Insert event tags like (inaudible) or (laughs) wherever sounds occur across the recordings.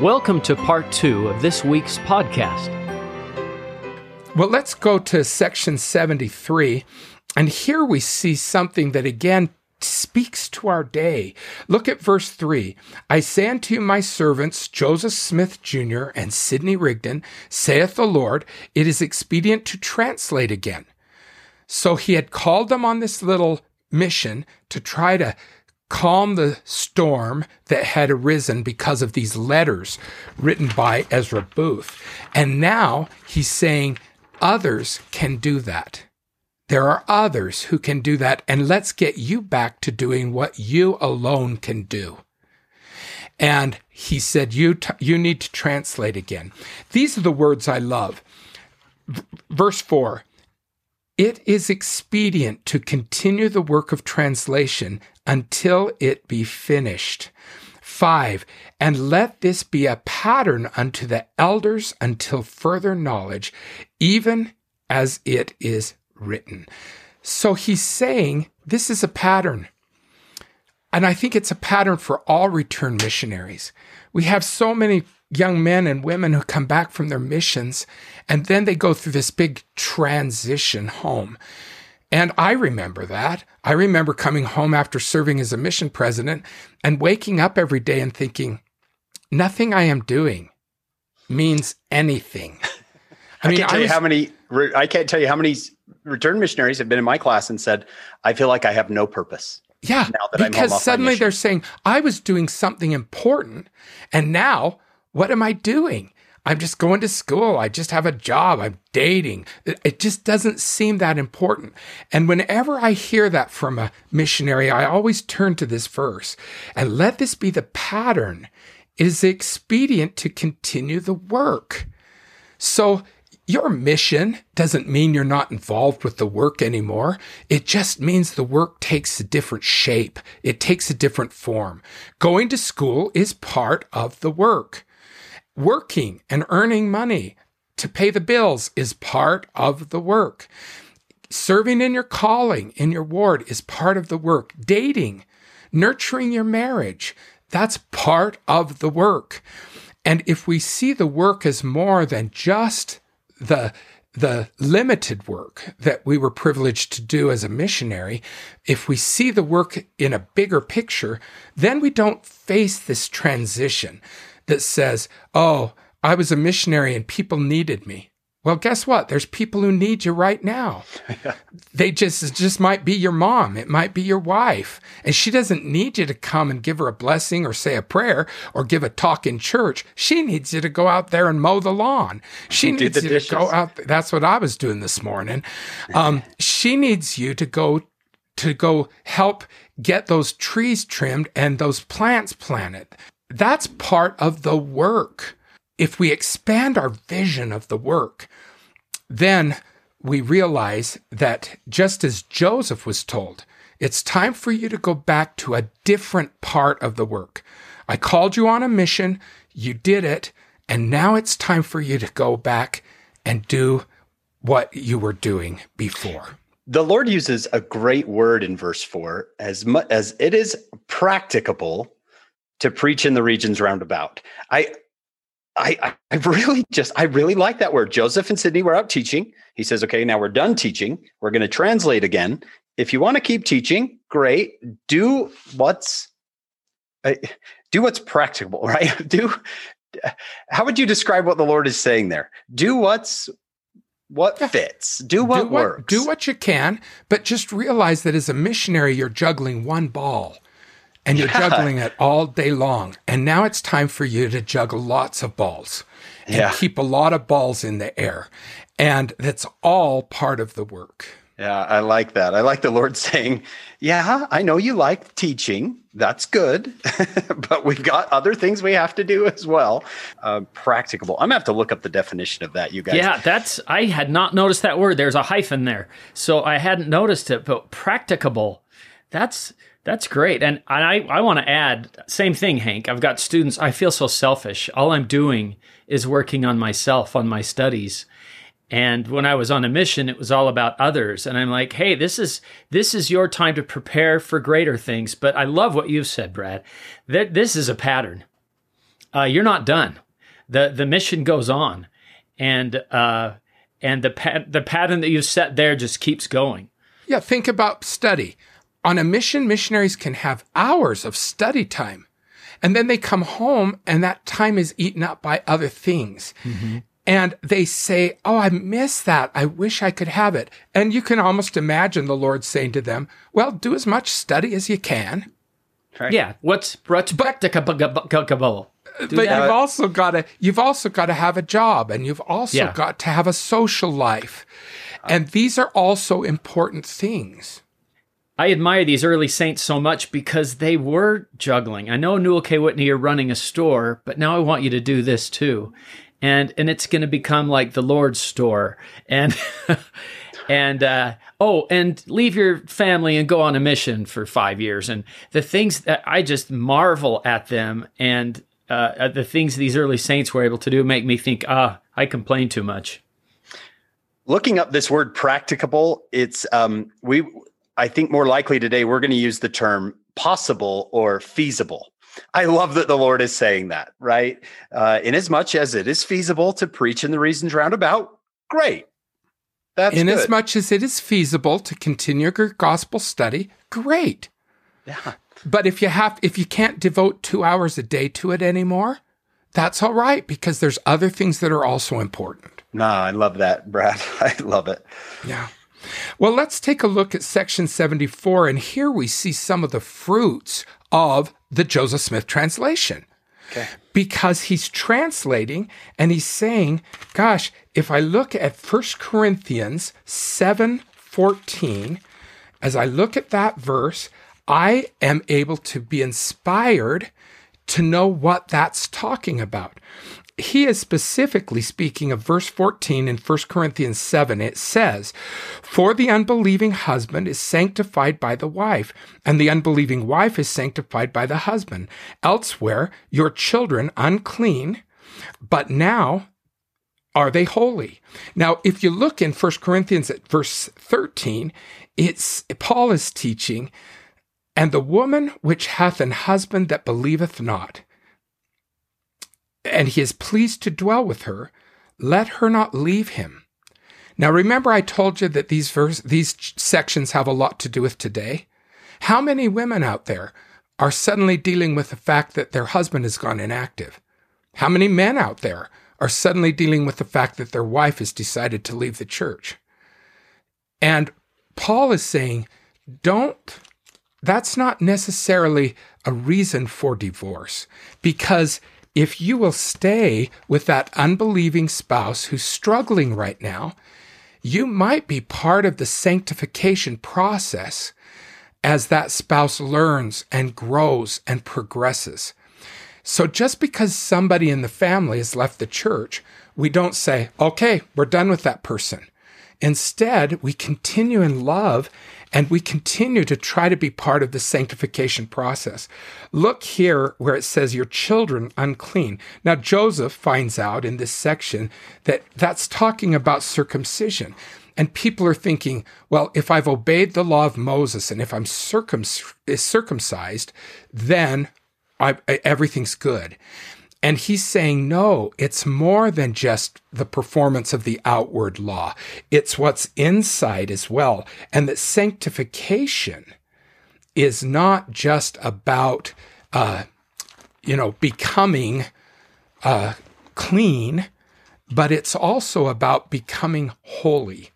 Welcome to part two of this week's podcast. Well, let's go to section 73. And here we see something that again speaks to our day. Look at verse 3. I say unto you, my servants, Joseph Smith Jr. and Sidney Rigdon, saith the Lord, it is expedient to translate again. So he had called them on this little mission to try to calm the storm that had arisen because of these letters written by Ezra Booth. And now he's saying others can do that. There are others who can do that. And let's get you back to doing what you alone can do. And he said, you, t- you need to translate again. These are the words I love. V- verse four. It is expedient to continue the work of translation until it be finished. Five, and let this be a pattern unto the elders until further knowledge, even as it is written. So he's saying this is a pattern. And I think it's a pattern for all return missionaries. We have so many young men and women who come back from their missions and then they go through this big transition home. And I remember that. I remember coming home after serving as a mission president and waking up every day and thinking, nothing I am doing means anything. (laughs) I, mean, I can't tell I was, you how many. I can't tell you how many return missionaries have been in my class and said, "I feel like I have no purpose." Yeah, because suddenly they're saying, "I was doing something important, and now what am I doing? I'm just going to school. I just have a job. I'm dating. It just doesn't seem that important. And whenever I hear that from a missionary, I always turn to this verse and let this be the pattern. It is expedient to continue the work. So your mission doesn't mean you're not involved with the work anymore. It just means the work takes a different shape. It takes a different form. Going to school is part of the work working and earning money to pay the bills is part of the work. Serving in your calling in your ward is part of the work. Dating, nurturing your marriage, that's part of the work. And if we see the work as more than just the the limited work that we were privileged to do as a missionary, if we see the work in a bigger picture, then we don't face this transition that says, oh, I was a missionary and people needed me. Well, guess what? There's people who need you right now. (laughs) they just just might be your mom, it might be your wife, and she doesn't need you to come and give her a blessing or say a prayer or give a talk in church. She needs you to go out there and mow the lawn. (laughs) She needs you dishes. to go out. That's what I was doing this morning. Um, (laughs) she needs you to go to go help get those trees trimmed and those plants planted. That's part of the work. If we expand our vision of the work, then we realize that just as Joseph was told, it's time for you to go back to a different part of the work. I called you on a mission, you did it, and now it's time for you to go back and do what you were doing before. The Lord uses a great word in verse 4 as much as it is practicable to preach in the regions roundabout. I, I, (laughs) I really just, I really like that word. Joseph and Sidney were out teaching. He says, okay, now we're done teaching. We're going to translate again. If you want to keep teaching, great. Do what's, uh, do what's practical, (laughs) right? Do, how would you describe what the Lord is saying there? Do what's, what fits. Do what, do what works. Do what you can, but just realize that as a missionary, you're juggling one ball and you're yeah. juggling it all day long. And now it's time for you to juggle lots of balls and yeah. keep a lot of balls in the air. And that's all part of the work. Yeah, I like that. I like the Lord (laughs) saying, Yeah, I know you like teaching. That's good. (laughs) but we've got other things we have to do as well. Uh, practicable. I'm going to have to look up the definition of that, you guys. Yeah, that's, I had not noticed that word. There's a hyphen there. So I hadn't noticed it, but practicable. That's, that's great. And, and I, I want to add, same thing, Hank. I've got students, I feel so selfish. All I'm doing is working on myself, on my studies. And when I was on a mission, it was all about others. And I'm like, hey, this is this is your time to prepare for greater things. But I love what you've said, Brad. That this is a pattern. uh, you're not done. the The mission goes on, and uh, and the pat- the pattern that you've set there just keeps going. Yeah, think about study. On a mission, missionaries can have hours of study time, and then they come home, and that time is eaten up by other things. Mm-hmm and they say, Oh, I miss that. I wish I could have it. And you can almost imagine the Lord saying to them, Well, do as much study as you can. Right. Yeah. What's, what's practicable? But you've also got to you've also got to have a job and you've also yeah. got to have a social life. And these are also important things. I admire these early saints so much because they were juggling. I know Newel K. Whitney, you're running a store, but now I want you to do this too and and it's going to become like the Lord's store and (laughs) and uh, oh and leave your family and go on a mission for five years and the things that I just marvel at them and uh, the things these early saints were able to do make me think ah I complain too much. Looking up this word practicable, it's um, we I think more likely today we're going to use the term possible or feasible I love that the Lord is saying that, right? Uh, in as much as it is feasible to preach in the reasons roundabout, great. That's in good. as much as it is feasible to continue your gospel study, great. Yeah. But if you have, if you can't devote two hours a day to it anymore, that's all right because there's other things that are also important. Nah, I love that, Brad. (laughs) I love it. Yeah. Well, let's take a look at section 74. And here we see some of the fruits of the Joseph Smith translation. Okay. Because he's translating and he's saying, gosh, if I look at 1 Corinthians 7 14, as I look at that verse, I am able to be inspired to know what that's talking about he is specifically speaking of verse 14 in 1 Corinthians 7. It says, For the unbelieving husband is sanctified by the wife, and the unbelieving wife is sanctified by the husband. Elsewhere, your children unclean, but now are they holy? Now, if you look in 1 Corinthians at verse 13, it's Paul is teaching, and the woman which hath an husband that believeth not, and he is pleased to dwell with her, let her not leave him. Now remember I told you that these verse, these sections have a lot to do with today. How many women out there are suddenly dealing with the fact that their husband has gone inactive? How many men out there are suddenly dealing with the fact that their wife has decided to leave the church? And Paul is saying, don't, that's not necessarily a reason for divorce because if you will stay with that unbelieving spouse who's struggling right now, you might be part of the sanctification process as that spouse learns and grows and progresses. So just because somebody in the family has left the church, we don't say, okay, we're done with that person. Instead, we continue in love and we continue to try to be part of the sanctification process. Look here where it says, Your children unclean. Now, Joseph finds out in this section that that's talking about circumcision. And people are thinking, well, if I've obeyed the law of Moses and if I'm circumcised, then I, everything's good. And he's saying, no, it's more than just the performance of the outward law. It's what's inside as well. And that sanctification is not just about, uh, you know, becoming uh, clean, but it's also about becoming holy.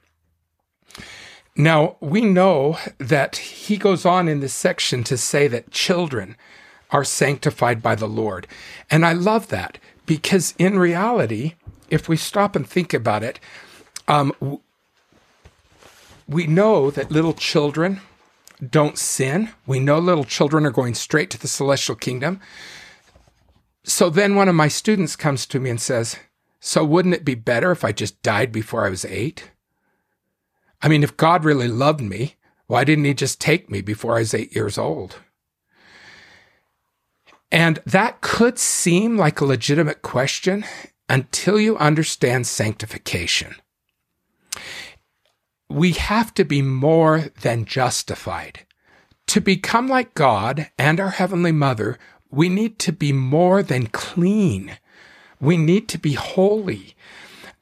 Now, we know that he goes on in this section to say that children are sanctified by the Lord. And I love that because in reality, if we stop and think about it, um, we know that little children don't sin. We know little children are going straight to the celestial kingdom. So then one of my students comes to me and says, So wouldn't it be better if I just died before I was eight? I mean, if God really loved me, why didn't he just take me before I was eight years old? And that could seem like a legitimate question until you understand sanctification. We have to be more than justified. To become like God and our Heavenly Mother, we need to be more than clean. We need to be holy.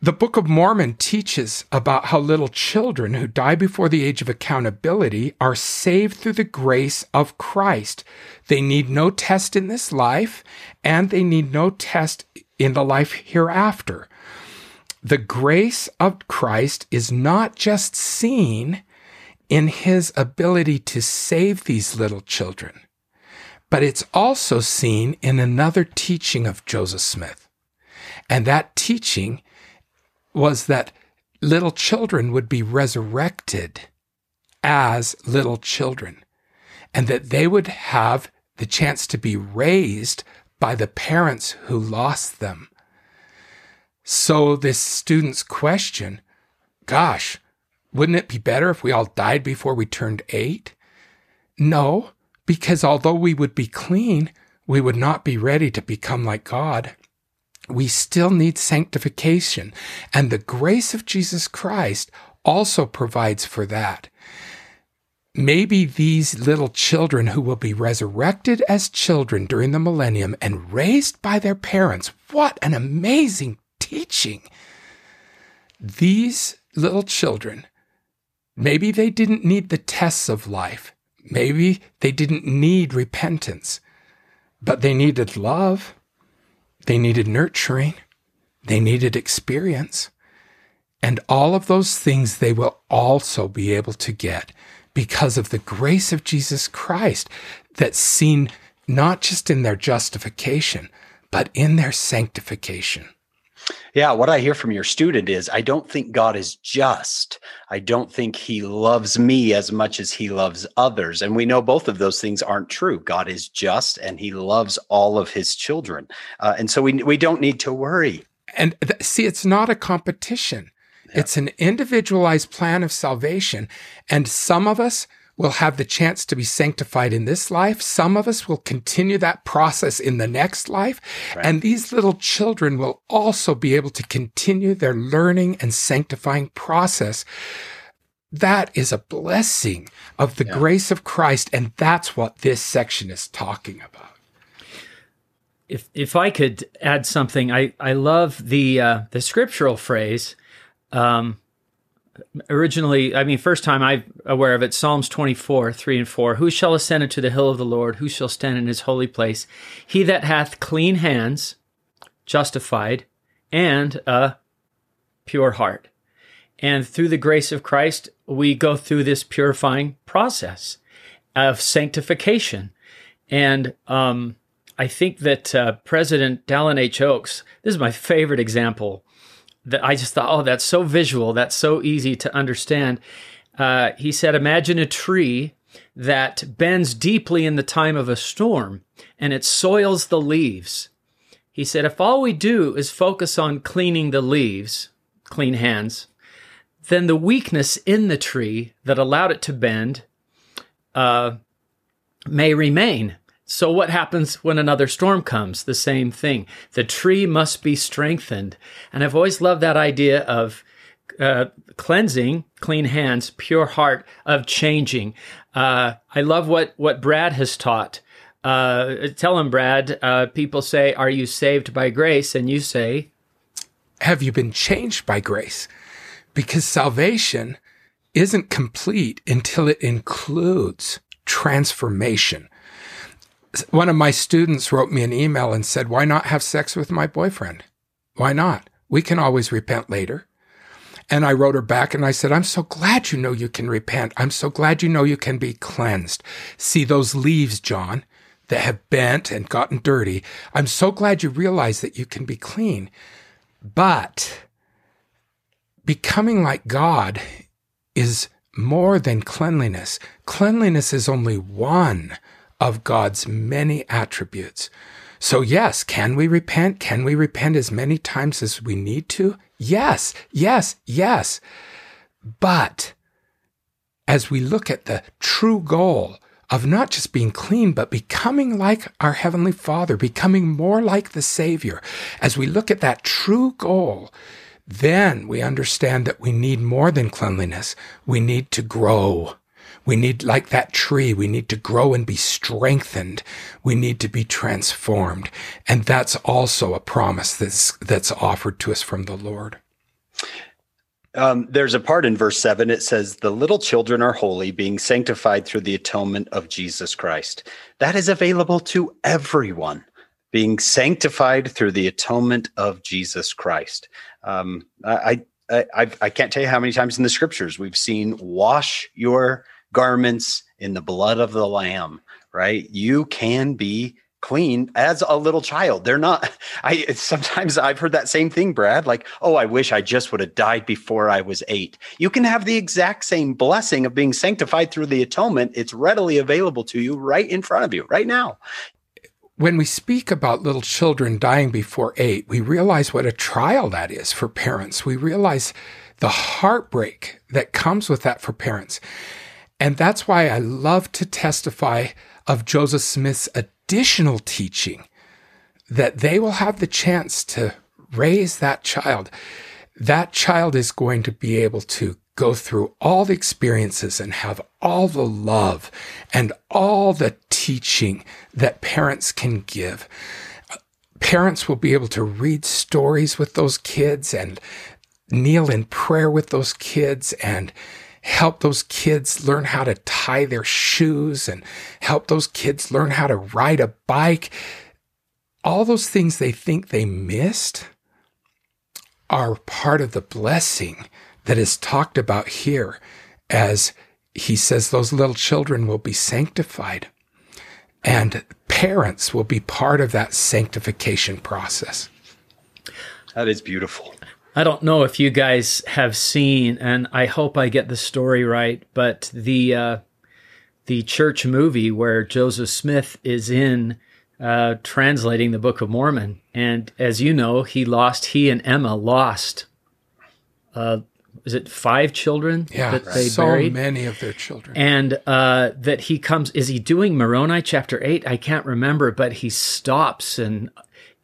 The Book of Mormon teaches about how little children who die before the age of accountability are saved through the grace of Christ. They need no test in this life, and they need no test in the life hereafter. The grace of Christ is not just seen in his ability to save these little children, but it's also seen in another teaching of Joseph Smith. And that teaching was that little children would be resurrected as little children and that they would have the chance to be raised by the parents who lost them. So this student's question, gosh, wouldn't it be better if we all died before we turned eight? No, because although we would be clean, we would not be ready to become like God we still need sanctification. And the grace of Jesus Christ also provides for that. Maybe these little children who will be resurrected as children during the millennium and raised by their parents. What an amazing teaching! These little children, maybe they didn't need the tests of life. Maybe they didn't need repentance, but they needed love they needed nurturing. They needed experience. And all of those things they will also be able to get because of the grace of Jesus Christ that's seen not just in their justification, but in their sanctification. Yeah, what I hear from your student is I don't think God is just. I don't think he loves me as much as he loves others. And we know both of those things aren't true. God is just and he loves all of his children. Uh, and so we, we don't need to worry. And th- see, it's not a competition. Yeah. It's an individualized plan of salvation. And some of us will have the chance to be sanctified in this life. Some of us will continue that process in the next life. Right. And these little children will also be able to continue their learning and sanctifying process. That is a blessing of the yeah. grace of Christ. And that's what this section is talking about. If, if I could add something, I, I love the, uh, the scriptural phrase, um, originally, I mean, first time I'm aware of it, Psalms 24, 3 and 4. Who shall ascend into the hill of the Lord? Who shall stand in his holy place? He that hath clean hands, justified, and a pure heart. And through the grace of Christ, we go through this purifying process of sanctification. And um, I think that uh, President Dallin H. Oaks, this is my favorite example that I just thought, oh, that's so visual. That's so easy to understand. Uh, he said, imagine a tree that bends deeply in the time of a storm and it soils the leaves. He said, if all we do is focus on cleaning the leaves, clean hands, then the weakness in the tree that allowed it to bend uh, may remain. So, what happens when another storm comes? The same thing. The tree must be strengthened. And I've always loved that idea of uh, cleansing, clean hands, pure heart, of changing. Uh, I love what, what Brad has taught. Uh, tell him, Brad, uh, people say, Are you saved by grace? And you say, Have you been changed by grace? Because salvation isn't complete until it includes transformation one of my students wrote me an email and said, Why not have sex with my boyfriend? Why not? We can always repent later. And I wrote her back and I said, I'm so glad you know you can repent. I'm so glad you know you can be cleansed. See those leaves, John, that have bent and gotten dirty. I'm so glad you realize that you can be clean. But becoming like God is more than cleanliness. Cleanliness is only one of God's many attributes. So, yes, can we repent? Can we repent as many times as we need to? Yes, yes, yes. But as we look at the true goal of not just being clean, but becoming like our Heavenly Father, becoming more like the Savior, as we look at that true goal, then we understand that we need more than cleanliness. We need to grow. We need, like that tree, we need to grow and be strengthened. We need to be transformed. And that's also a promise that's, that's offered to us from the Lord. Um, there's a part in verse 7, it says, The little children are holy, being sanctified through the atonement of Jesus Christ. That is available to everyone, being sanctified through the atonement of Jesus Christ. Um, I, I, I, I can't tell you how many times in the scriptures we've seen, Wash your garments in the blood of the Lamb, right? You can be clean as a little child. They're not, (laughs) I sometimes I've heard that same thing, Brad, like, oh, I wish I just would have died before I was eight. You can have the exact same blessing of being sanctified through the atonement. It's readily available to you right in front of you right now. When we speak about little children dying before eight, we realize what a trial that is for parents. We realize the heartbreak that comes with that for parents. And that's why I love to testify of Joseph Smith's additional teaching that they will have the chance to raise that child. That child is going to be able to go through all the experiences and have all the love and all the teaching that parents can give. Parents will be able to read stories with those kids and kneel in prayer with those kids and help those kids learn how to tie their shoes and help those kids learn how to ride a bike. All those things they think they missed are part of the blessing that is talked about here as he says those little children will be sanctified and parents will be part of that sanctification process. That is beautiful. I don't know if you guys have seen, and I hope I get the story right, but the uh, the church movie where Joseph Smith is in uh, translating the Book of Mormon, and as you know, he lost. He and Emma lost. Uh, is it five children yeah, that they so buried? many of their children. And uh, that he comes, is he doing Moroni chapter eight? I can't remember, but he stops and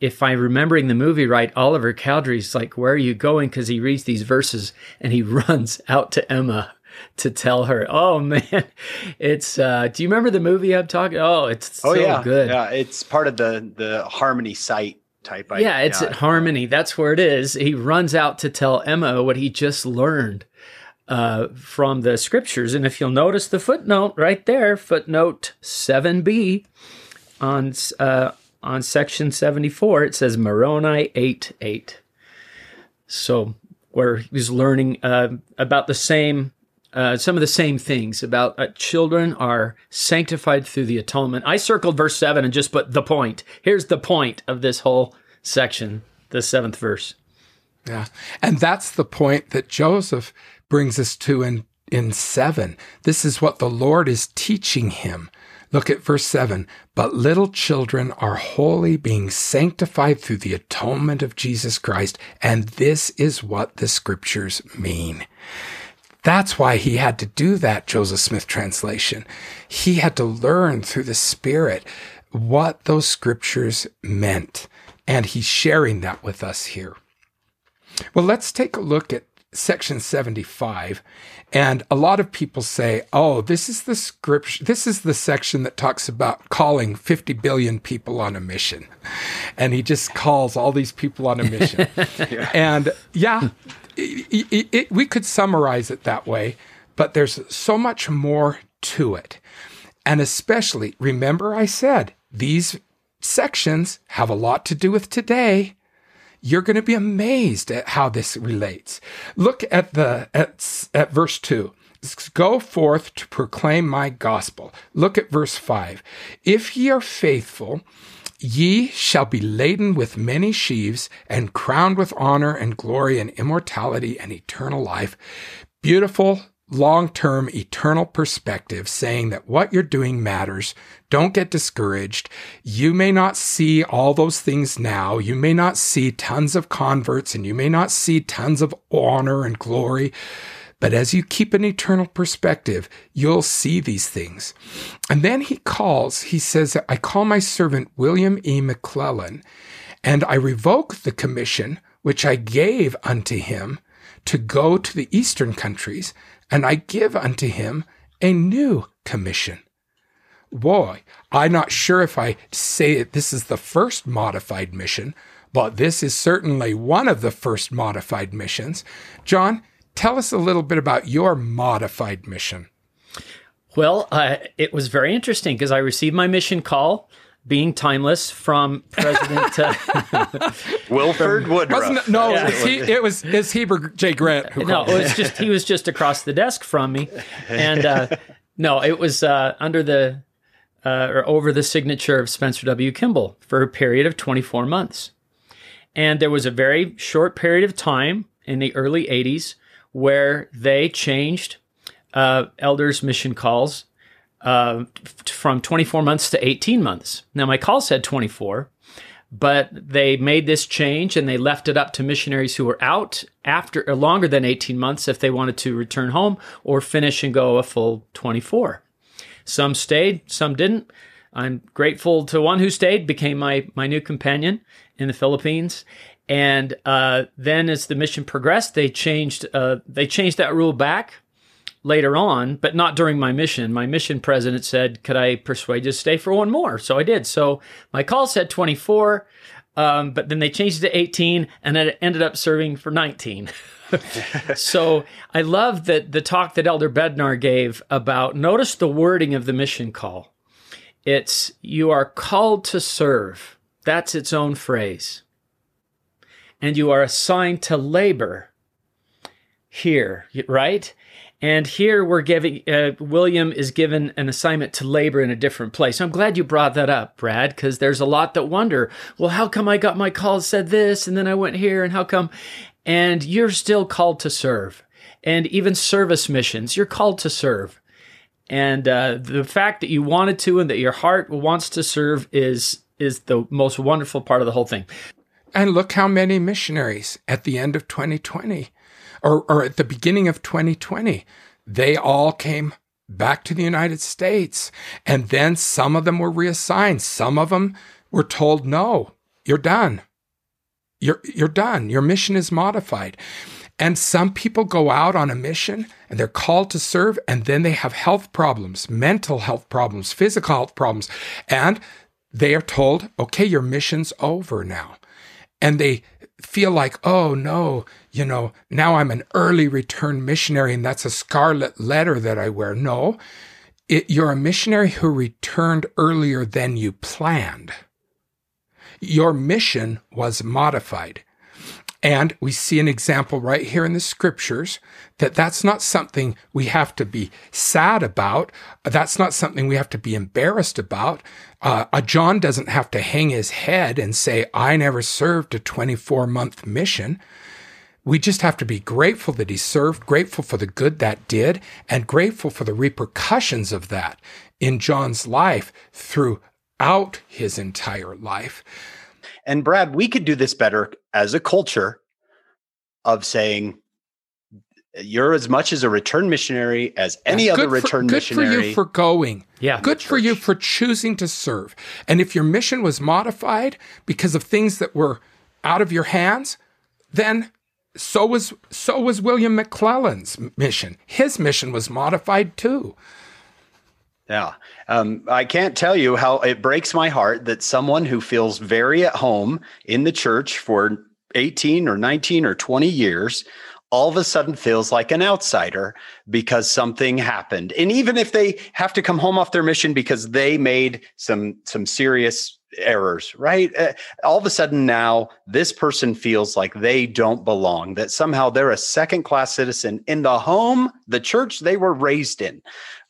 if I'm remembering the movie right, Oliver Cowdery's like, Where are you going? Because he reads these verses and he (laughs) runs out to Emma to tell her, Oh man, (laughs) it's uh do you remember the movie I'm talking? Oh, it's oh, so yeah. good. Yeah, it's part of the the harmony site type I, Yeah, it's yeah. at Harmony. That's where it is. He runs out to tell Emma what he just learned uh, from the scriptures. And if you'll notice the footnote right there, footnote 7b on uh, on section 74, it says Moroni 8 8. So, where he's learning uh, about the same, uh, some of the same things about uh, children are sanctified through the atonement. I circled verse 7 and just put the point. Here's the point of this whole section, the seventh verse. Yeah. And that's the point that Joseph brings us to in, in 7. This is what the Lord is teaching him Look at verse 7. But little children are holy being sanctified through the atonement of Jesus Christ, and this is what the scriptures mean. That's why he had to do that, Joseph Smith translation. He had to learn through the Spirit what those scriptures meant, and he's sharing that with us here. Well, let's take a look at section 75 and a lot of people say, "Oh, this is the script this is the section that talks about calling 50 billion people on a mission." And he just calls all these people on a mission. (laughs) yeah. And yeah, it, it, it, we could summarize it that way, but there's so much more to it. And especially, remember I said these sections have a lot to do with today you're going to be amazed at how this relates. Look at the at, at verse 2. Go forth to proclaim my gospel. Look at verse 5. If ye are faithful, ye shall be laden with many sheaves and crowned with honor and glory and immortality and eternal life. Beautiful long term eternal perspective, saying that what you're doing matters. Don't get discouraged. You may not see all those things now. You may not see tons of converts and you may not see tons of honor and glory. But as you keep an eternal perspective, you'll see these things. And then he calls, he says, I call my servant William E. McLellin, and I revoke the commission which I gave unto him to go to the eastern countries and I give unto him a new commission. Boy, I'm not sure if I say that this is the first modified mission, but this is certainly one of the first modified missions. John, tell us a little bit about your modified mission. Well, uh, it was very interesting because I received my mission call being timeless from President uh, (laughs) Wilford Woodruff. It, no, yeah. it, was he, it was it's Heber J. Grant who no, it was just he was just across the desk from me, and uh, no, it was uh, under the uh, or over the signature of Spencer W. Kimball for a period of 24 months, and there was a very short period of time in the early 80s where they changed uh, elders' mission calls uh, from 24 months to 18 months. Now, my call said 24, but they made this change and they left it up to missionaries who were out after uh, longer than 18 months if they wanted to return home or finish and go a full 24. Some stayed, some didn't. I'm grateful to one who stayed, became my my new companion in the Philippines. And uh, then, as the mission progressed, they changed uh, they changed that rule back later on, but not during my mission. My mission president said, Could I persuade you to stay for one more? So I did. So my call said 24, um, but then they changed it to 18, and then it ended up serving for 19. (laughs) so I love that the talk that Elder Bednar gave about notice the wording of the mission call. It's you are called to serve. That's its own phrase. And you are assigned to labor here, right? And here we're giving, uh, William is given an assignment to labor in a different place. I'm glad you brought that up, Brad, because there's a lot that wonder, well, how come I got my call said this and then I went here and how come? And you're still called to serve. And even service missions, you're called to serve. And uh, the fact that you wanted to and that your heart wants to serve is is the most wonderful part of the whole thing. And look how many missionaries at the end of 2020 or, or at the beginning of 2020, they all came back to the United States. And then some of them were reassigned. Some of them were told, no, you're done. You're, you're done. Your mission is modified. And some people go out on a mission and they're called to serve, and then they have health problems, mental health problems, physical health problems. And they are told, okay, your mission's over now. And they feel like, oh no, you know, now I'm an early return missionary and that's a scarlet letter that I wear. No, it, you're a missionary who returned earlier than you planned. Your mission was modified. And we see an example right here in the scriptures that that's not something we have to be sad about. That's not something we have to be embarrassed about. Uh, a John doesn't have to hang his head and say, I never served a 24 month mission. We just have to be grateful that he served, grateful for the good that did, and grateful for the repercussions of that in John's life throughout his entire life. And Brad, we could do this better as a culture of saying you're as much as a return missionary as any yeah, other return for, missionary. Good for you for going. Yeah. Good for you for choosing to serve. And if your mission was modified because of things that were out of your hands, then so was so was William McLellin's mission. His mission was modified too. Yeah. Um, I can't tell you how it breaks my heart that someone who feels very at home in the church for 18 or 19 or 20 years all of a sudden feels like an outsider because something happened. And even if they have to come home off their mission because they made some some serious errors, right? Uh, all of a sudden now this person feels like they don't belong, that somehow they're a second class citizen in the home, the church they were raised in,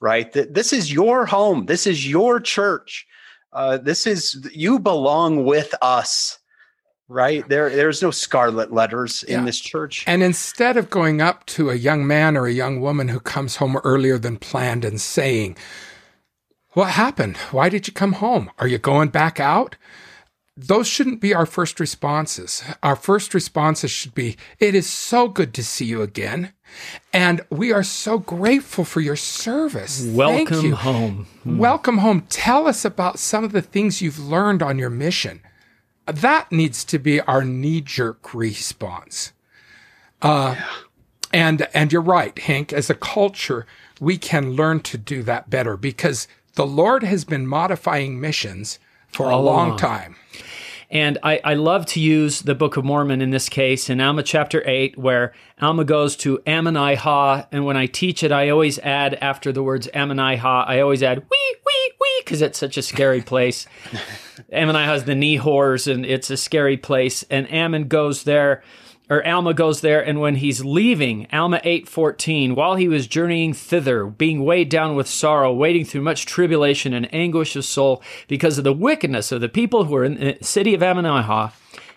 right? That this is your home, this is your church. Uh, this is you belong with us right there there's no scarlet letters in yeah. this church and instead of going up to a young man or a young woman who comes home earlier than planned and saying what happened? Why did you come home? Are you going back out? Those shouldn't be our first responses. Our first responses should be, It is so good to see you again. And we are so grateful for your service. Welcome home. Hmm. Welcome home. Tell us about some of the things you've learned on your mission. That needs to be our knee jerk response. Uh, and, and you're right, Hank, as a culture, we can learn to do that better because the Lord has been modifying missions for a long time. And I, I love to use the Book of Mormon in this case in Alma chapter 8, where Alma goes to Ammonihah. And when I teach it, I always add after the words Ammonihah, I always add wee, wee, wee, because it's such a scary place. (laughs) Ammonihah is the Nehors, and it's a scary place. And Ammon goes there or Alma goes there, and when he's leaving, Alma 8:14, while he was journeying thither, being weighed down with sorrow, wading through much tribulation and anguish of soul, because of the wickedness of the people who were in the city of Ammonihah,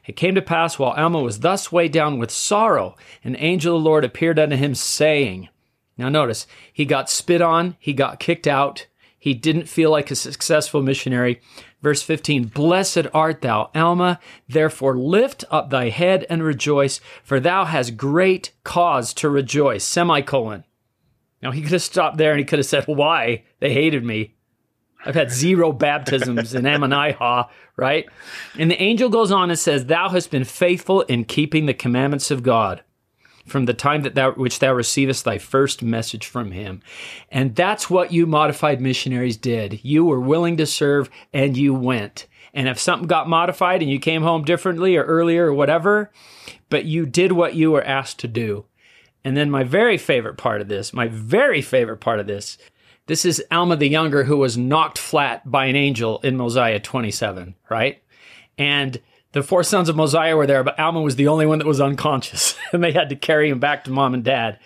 it came to pass while Alma was thus weighed down with sorrow, an angel of the Lord appeared unto him, saying, Now notice, he got spit on, he got kicked out, he didn't feel like a successful missionary. Verse 15 Blessed art thou, Alma, therefore lift up thy head and rejoice, for thou hast great cause to rejoice. Semicolon. Now he could have stopped there and he could have said, Why? They hated me. I've had zero baptisms in Ammonihah, right? And the angel goes on and says, Thou hast been faithful in keeping the commandments of God from the time that thou which thou receivest thy first message from him. And that's what you modified missionaries did. You were willing to serve and you went. And if something got modified and you came home differently or earlier or whatever, but you did what you were asked to do. And then my very favorite part of this, my very favorite part of this, this is Alma the Younger who was knocked flat by an angel in Mosiah 27, right? And the four sons of Mosiah were there, but Alma was the only one that was unconscious, (laughs) and they had to carry him back to mom and dad.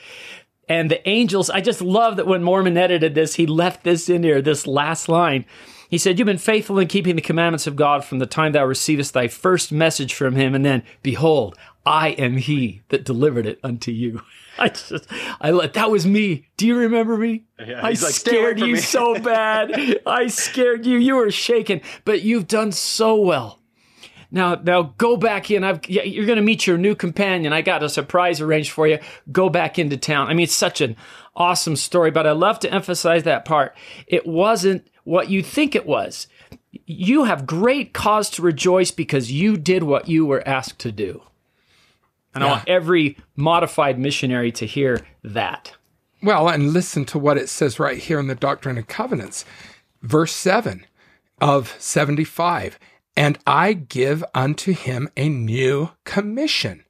And the angels, I just love that when Mormon edited this, he left this in here, this last line. He said, You've been faithful in keeping the commandments of God from the time thou receivest thy first message from him, and then, behold, I am he that delivered it unto you. (laughs) I just, I let, that was me. Do you remember me? Yeah, I like, scared you so bad. (laughs) I scared you. You were shaken, but you've done so well now, now go back in. I've, you're going to meet your new companion. I got a surprise arranged for you. Go back into town. I mean, it's such an awesome story, but I love to emphasize that part. It wasn't what you think it was. You have great cause to rejoice because you did what you were asked to do. And yeah. I want every modified missionary to hear that. Well, and listen to what it says right here in the Doctrine and Covenants, verse 7 of 75. And I give unto him a new commission.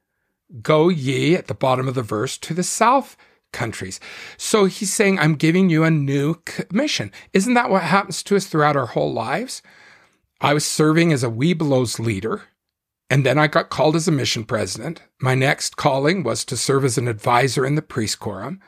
Go ye at the bottom of the verse to the south countries. So he's saying, I'm giving you a new commission. Isn't that what happens to us throughout our whole lives? I was serving as a Webelos leader and then I got called as a mission president. My next calling was to serve as an advisor in the priest quorum.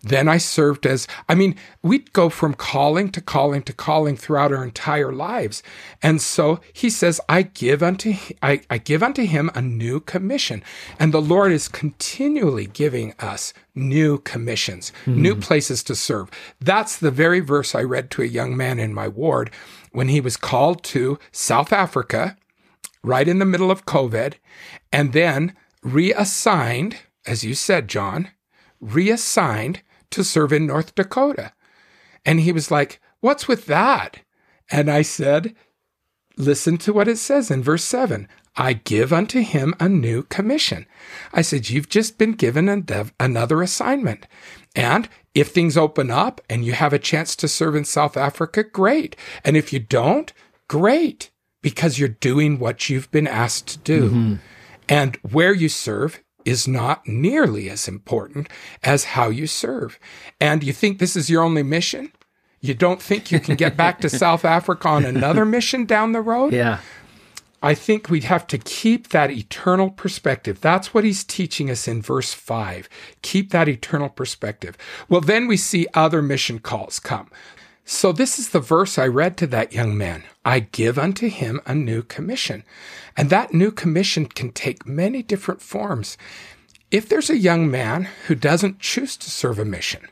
Then I served as, I mean, we'd go from calling to calling to calling throughout our entire lives. And so he says, I give unto, I, I give unto him a new commission. And the Lord is continually giving us new commissions, mm-hmm. new places to serve. That's the very verse I read to a young man in my ward when he was called to South Africa right in the middle of COVID, and then reassigned, as you said, John, reassigned to serve in North Dakota. And he was like, What's with that? And I said, Listen to what it says in verse 7 I give unto him a new commission. I said, You've just been given uh, another assignment. And if things open up and you have a chance to serve in South Africa, great. And if you don't, great because you're doing what you've been asked to do. Mm-hmm. And where you serve is not nearly as important as how you serve. And you think this is your only mission? You don't think you can get back to (laughs) South Africa on another mission down the road? Yeah. I think we'd have to keep that eternal perspective. That's what he's teaching us in verse 5. Keep that eternal perspective. Well, then we see other mission calls come. So, this is the verse I read to that young man I give unto him a new commission. And that new commission can take many different forms. If there's a young man who doesn't choose to serve a mission,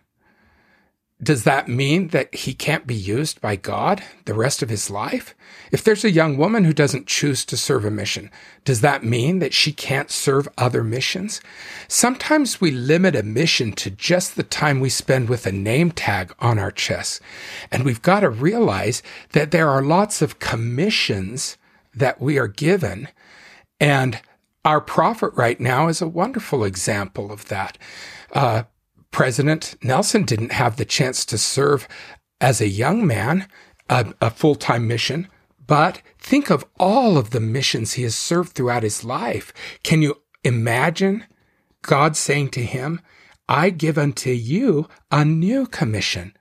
does that mean that he can't be used by God the rest of his life? If there's a young woman who doesn't choose to serve a mission, does that mean that she can't serve other missions? Sometimes we limit a mission to just the time we spend with a name tag on our chest. And we've got to realize that there are lots of commissions that we are given. And our prophet right now is a wonderful example of that. Uh, President Nelson didn't have the chance to serve as a young man a, a full time mission, but think of all of the missions he has served throughout his life. Can you imagine God saying to him, I give unto you a new commission?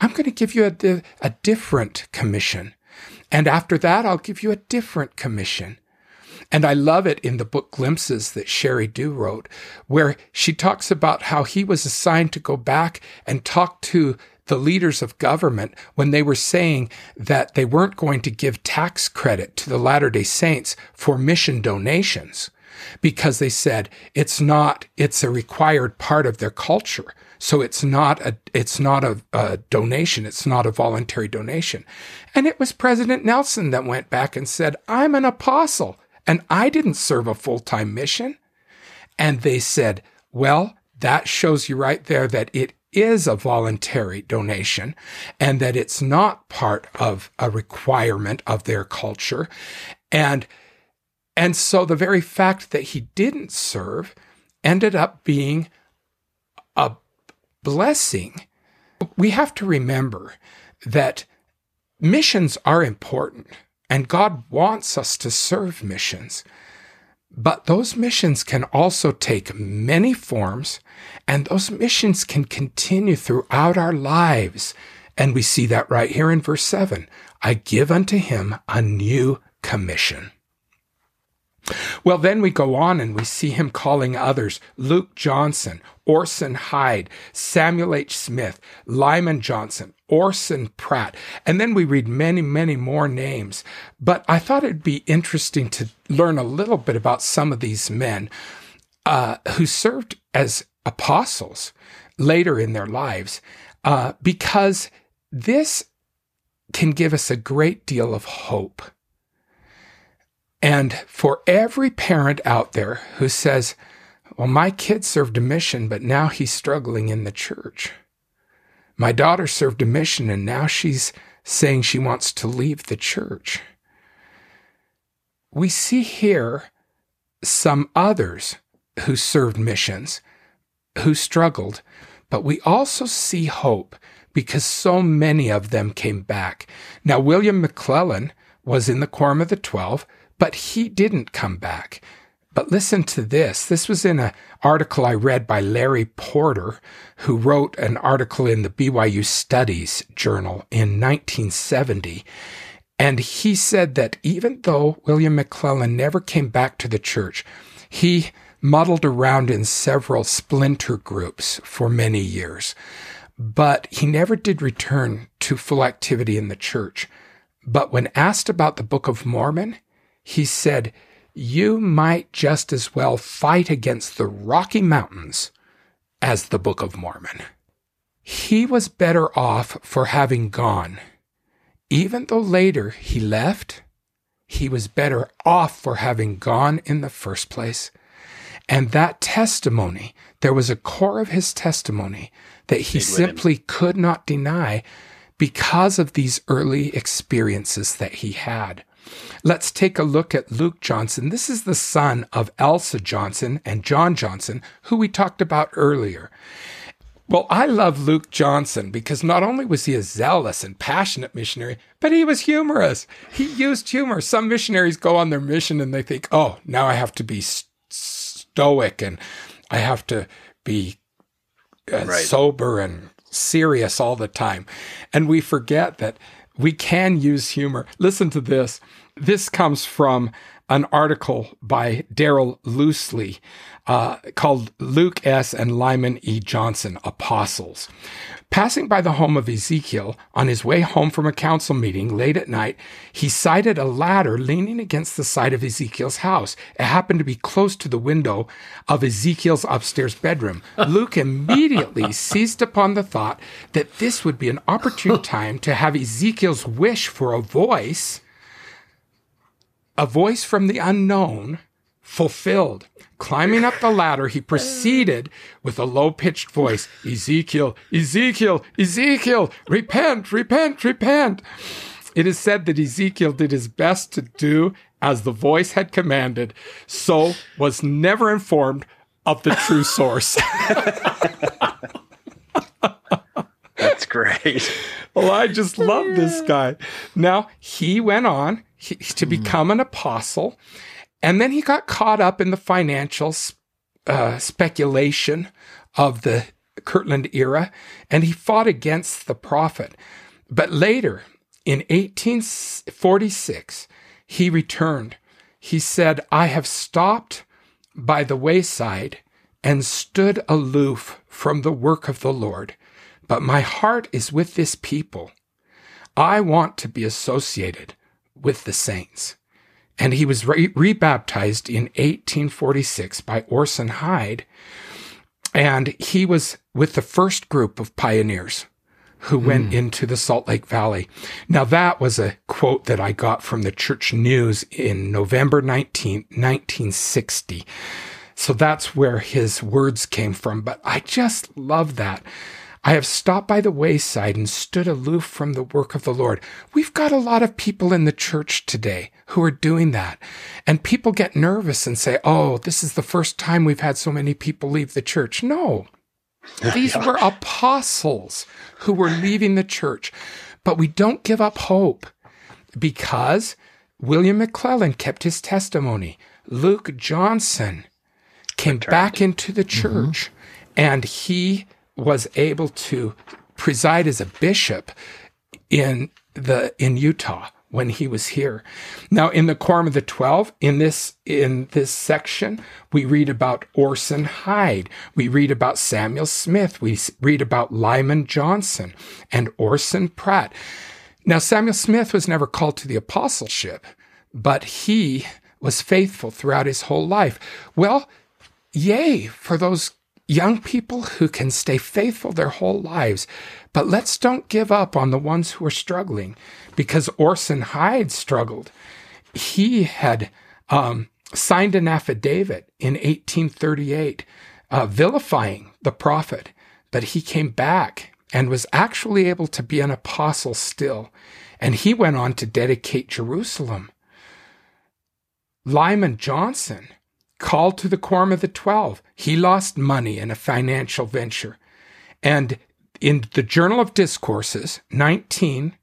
I'm going to give you a, a different commission. And after that, I'll give you a different commission. And I love it in the book Glimpses that Sheri Dew wrote, where she talks about how he was assigned to go back and talk to the leaders of government when they were saying that they weren't going to give tax credit to the Latter day Saints for mission donations because they said it's not, it's a required part of their culture. So it's not a, it's not a, a donation. It's not a voluntary donation. And it was President Nelson that went back and said, I'm an apostle and I didn't serve a full time mission. And they said, well, that shows you right there that it is a voluntary donation and that it's not part of a requirement of their culture. And, and so the very fact that he didn't serve ended up being a blessing. We have to remember that missions are important and God wants us to serve missions. But those missions can also take many forms, and those missions can continue throughout our lives. And we see that right here in verse 7 I give unto him a new commission. Well, then we go on and we see him calling others Luke Johnson, Orson Hyde, Samuel H. Smith, Lyman Johnson, Orson Pratt. And then we read many, many more names. But I thought it'd be interesting to learn a little bit about some of these men uh, who served as apostles later in their lives, uh, because this can give us a great deal of hope. And for every parent out there who says, well, my kid served a mission, but now he's struggling in the church. My daughter served a mission and now she's saying she wants to leave the church. We see here some others who served missions, who struggled, but we also see hope because so many of them came back. Now, William McLellin was in the Quorum of the Twelve, but he didn't come back. But listen to this. This was in an article I read by Larry Porter, who wrote an article in the BYU Studies Journal in 1970. And he said that even though William McLellin never came back to the church, he muddled around in several splinter groups for many years. But he never did return to full activity in the church. But when asked about the Book of Mormon, he said, you might just as well fight against the Rocky Mountains as the Book of Mormon. He was better off for having gone. Even though later he left, he was better off for having gone in the first place. And that testimony, there was a core of his testimony that he simply could not deny because of these early experiences that he had. Let's take a look at Luke Johnson. This is the son of Elsa Johnson and John Johnson, who we talked about earlier. Well, I love Luke Johnson because not only was he a zealous and passionate missionary, but he was humorous. He used humor. Some missionaries go on their mission and they think, oh, now I have to be stoic and I have to be uh, right. sober and serious all the time. And we forget that we can use humor. Listen to this. This comes from an article by Daryl Loosley uh, called Luke S. and Lyman E. Johnson, Apostles. Passing by the home of Ezekiel on his way home from a council meeting late at night, he sighted a ladder leaning against the side of Ezekiel's house. It happened to be close to the window of Ezekiel's upstairs bedroom. Luke immediately (laughs) seized upon the thought that this would be an opportune (laughs) time to have Ezekiel's wish for a voice, a voice from the unknown, fulfilled. Climbing up the ladder, he proceeded with a low pitched voice Ezekiel, Ezekiel, Ezekiel, repent, repent, repent. It is said that Ezekiel did his best to do as the voice had commanded, so was never informed of the true source. That's great. (laughs) Well, I just love this guy. Now, he went on he, to become an apostle, and then he got caught up in the financial uh, speculation of the Kirtland era, and he fought against the prophet. But later, in 1846, he returned. He said, I have stopped by the wayside and stood aloof from the work of the Lord, but my heart is with this people. I want to be associated with the saints. And he was re- rebaptized in 1846 by Orson Hyde. And he was with the first group of pioneers who mm. went into the Salt Lake Valley. Now, that was a quote that I got from the Church News in November 19, 1960. So that's where his words came from. But I just love that. I have stopped by the wayside and stood aloof from the work of the Lord. We've got a lot of people in the church today who are doing that. And people get nervous and say, oh, this is the first time we've had so many people leave the church. No, (laughs) these were apostles who were leaving the church. But we don't give up hope because William McLellin kept his testimony. Luke Johnson came Returned. back into the mm-hmm. church mm-hmm. and he was able to preside as a bishop in the in Utah when he was here. Now in the Quorum of the 12 in this in this section we read about Orson Hyde, we read about Samuel Smith, we read about Lyman Johnson and Orson Pratt. Now Samuel Smith was never called to the apostleship, but he was faithful throughout his whole life. Well, yay for those young people who can stay faithful their whole lives. But let's don't give up on the ones who are struggling because Orson Hyde struggled. He had um, signed an affidavit in 1838 uh, vilifying the prophet, but he came back and was actually able to be an apostle still. And he went on to dedicate Jerusalem. Lyman Johnson called to the Quorum of the Twelve. He lost money in a financial venture. And in the Journal of Discourses, 19,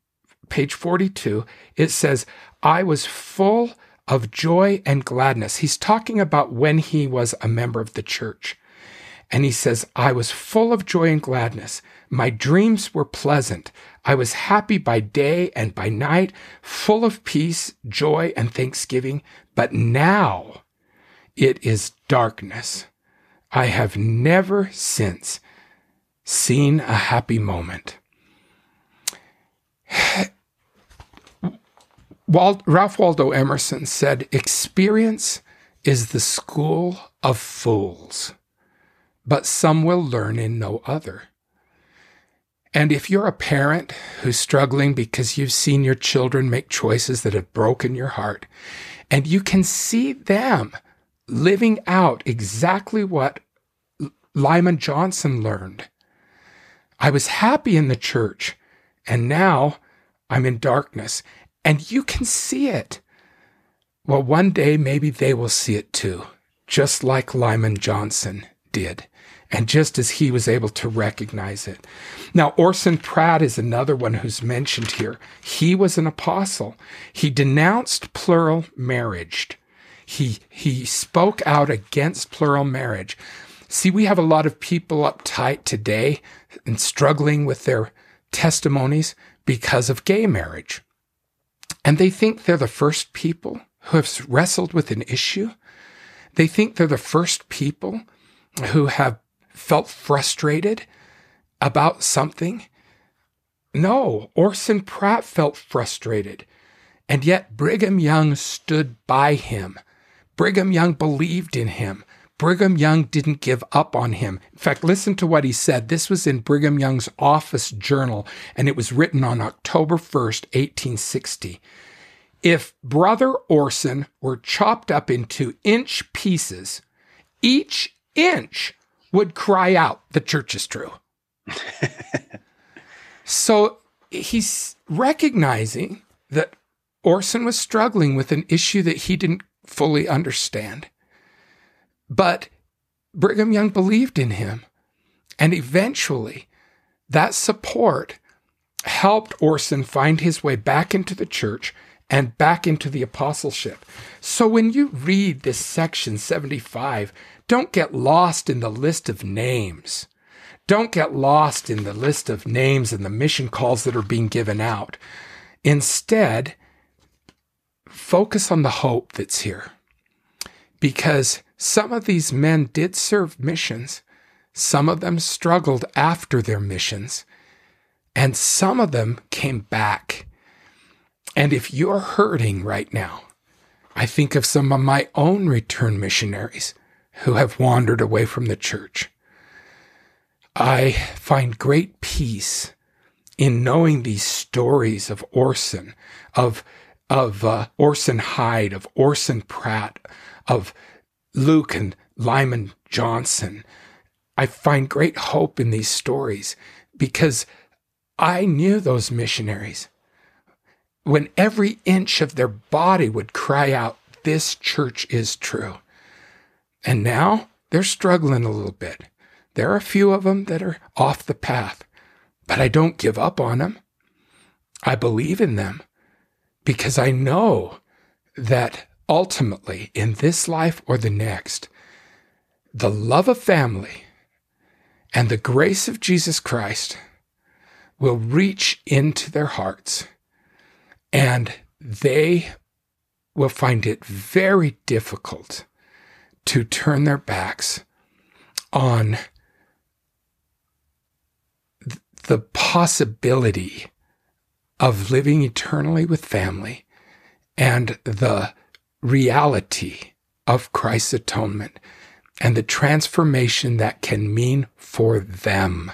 page 42, it says, I was full of joy and gladness. He's talking about when he was a member of the church. And he says, I was full of joy and gladness. My dreams were pleasant. I was happy by day and by night, full of peace, joy, and thanksgiving. But now it is darkness. I have never since seen a happy moment. (sighs) Walt, Ralph Waldo Emerson said, Experience is the school of fools, but some will learn in no other. And if you're a parent who's struggling because you've seen your children make choices that have broken your heart, and you can see them living out exactly what Lyman Johnson learned. I was happy in the church, and now I'm in darkness, and you can see it. Well, one day maybe they will see it too, just like Lyman Johnson did, and just as he was able to recognize it. Now, Orson Pratt is another one who's mentioned here. He was an apostle. He denounced plural marriage he, he spoke out against plural marriage. See, we have a lot of people uptight today and struggling with their testimonies because of gay marriage. And they think they're the first people who have wrestled with an issue. They think they're the first people who have felt frustrated about something. No, Orson Pratt felt frustrated. And yet Brigham Young stood by him Brigham Young believed in him. Brigham Young didn't give up on him. In fact, listen to what he said. This was in Brigham Young's office journal, and it was written on October 1st, 1860. If Brother Orson were chopped up into inch pieces, each inch would cry out, The church is true. (laughs) so he's recognizing that Orson was struggling with an issue that he didn't fully understand. But Brigham Young believed in him. And eventually, that support helped Orson find his way back into the church and back into the apostleship. So when you read this section 75, don't get lost in the list of names. Don't get lost in the list of names and the mission calls that are being given out. Instead, focus on the hope that's here. Because some of these men did serve missions, some of them struggled after their missions, and some of them came back. And if you're hurting right now, I think of some of my own return missionaries who have wandered away from the church. I find great peace in knowing these stories of Orson, of of uh, Orson Hyde, of Orson Pratt, of Luke and Lyman Johnson. I find great hope in these stories because I knew those missionaries. When every inch of their body would cry out, This church is true. And now they're struggling a little bit. There are a few of them that are off the path, but I don't give up on them. I believe in them because I know that ultimately in this life or the next, the love of family and the grace of Jesus Christ will reach into their hearts and they will find it very difficult to turn their backs on the possibility of living eternally with family and the reality of Christ's atonement and the transformation that can mean for them.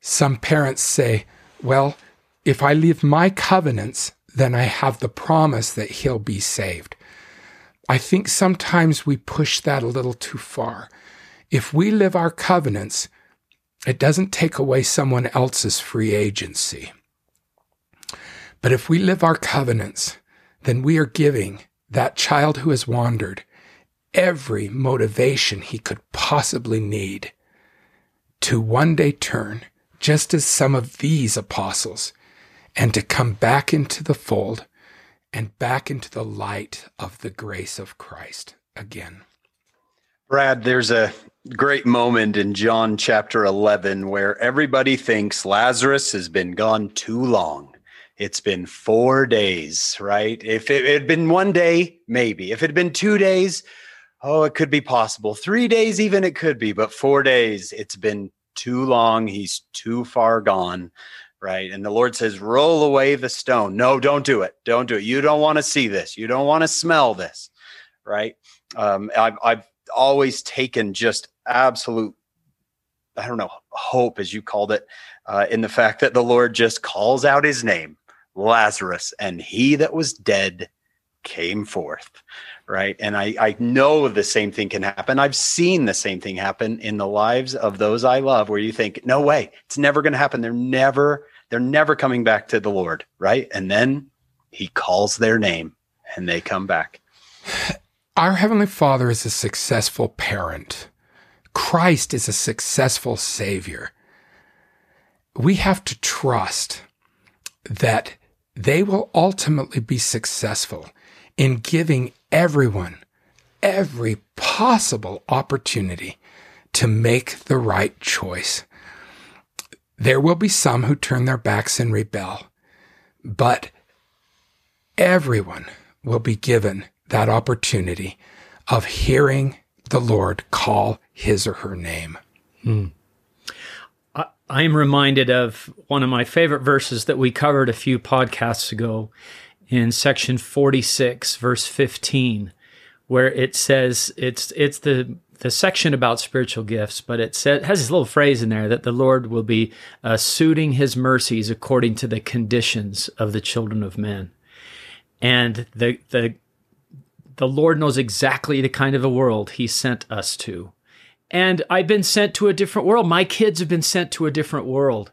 Some parents say, well, if I leave my covenants, then I have the promise that he'll be saved. I think sometimes we push that a little too far. If we live our covenants, it doesn't take away someone else's free agency. But if we live our covenants, then we are giving that child who has wandered every motivation he could possibly need to one day turn, just as some of these apostles, and to come back into the fold and back into the light of the grace of Christ again. Brad, there's a great moment in John chapter 11 where everybody thinks Lazarus has been gone too long. It's been four days, right? If it had been one day, maybe. If it had been two days, oh, it could be possible. Three days, even it could be, but four days, it's been too long. He's too far gone, right? And the Lord says, roll away the stone. No, don't do it. Don't do it. You don't want to see this. You don't want to smell this, right? Um, I've, I've always taken just absolute I don't know, hope, as you called it, uh, in the fact that the Lord just calls out his name Lazarus, and he that was dead came forth. Right. And I, I know the same thing can happen. I've seen the same thing happen in the lives of those I love, where you think, no way, it's never going to happen. They're never, they're never coming back to the Lord. Right. And then he calls their name and they come back. Our Heavenly Father is a successful parent. Christ is a successful Savior. We have to trust that they will ultimately be successful in giving everyone every possible opportunity to make the right choice. There will be some who turn their backs and rebel, but everyone will be given that opportunity of hearing the Lord call his or her name. Hmm. I am reminded of one of my favorite verses that we covered a few podcasts ago in section 46 verse 15 where it says it's it's the the section about spiritual gifts but it says, has this little phrase in there that the Lord will be uh, suiting his mercies according to the conditions of the children of men. And the the the Lord knows exactly the kind of a world he sent us to and I've been sent to a different world. My kids have been sent to a different world.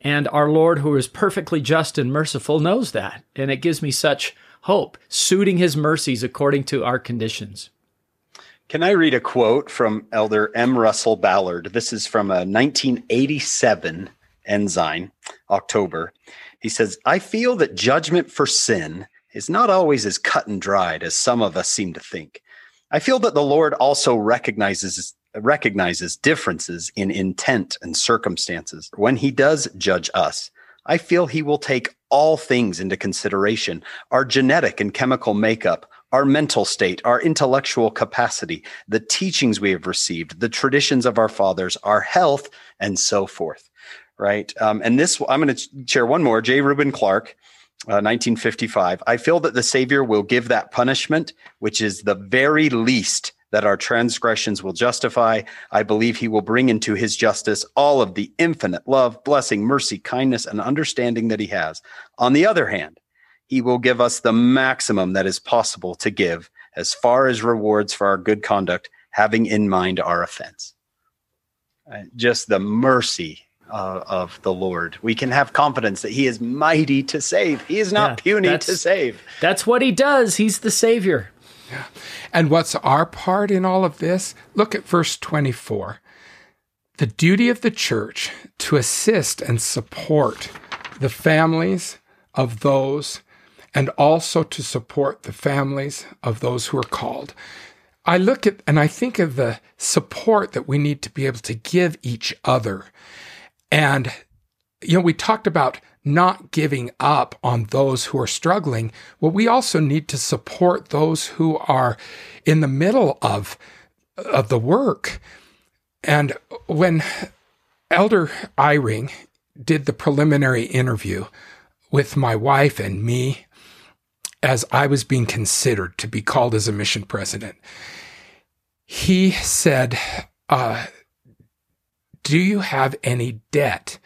And our Lord, who is perfectly just and merciful, knows that. And it gives me such hope, suiting his mercies according to our conditions. Can I read a quote from Elder M. Russell Ballard? This is from a 1987 Ensign, October. He says, I feel that judgment for sin is not always as cut and dried as some of us seem to think. I feel that the Lord also recognizes recognizes differences in intent and circumstances. When he does judge us, I feel he will take all things into consideration our genetic and chemical makeup, our mental state, our intellectual capacity, the teachings we have received, the traditions of our fathers, our health, and so forth. Right. Um, and this, I'm going to share one more. J. Reuben Clark, uh, 1955. I feel that the Savior will give that punishment, which is the very least that our transgressions will justify. I believe he will bring into his justice all of the infinite love, blessing, mercy, kindness, and understanding that he has. On the other hand, he will give us the maximum that is possible to give as far as rewards for our good conduct, having in mind our offense. Uh, just the mercy uh, of the Lord. We can have confidence that He is mighty to save. He is not yeah, puny to save. That's what He does. He's the Savior. Yeah. And what's our part in all of this? Look at verse 24. The duty of the church to assist and support the families of those and also to support the families of those who are called. I look at and I think of the support that we need to be able to give each other. And, you know, we talked about not giving up on those who are struggling, well, we also need to support those who are in the middle of, of the work. And when Elder Eyring did the preliminary interview with my wife and me as I was being considered to be called as a mission president, he said, uh, Do you have any debt?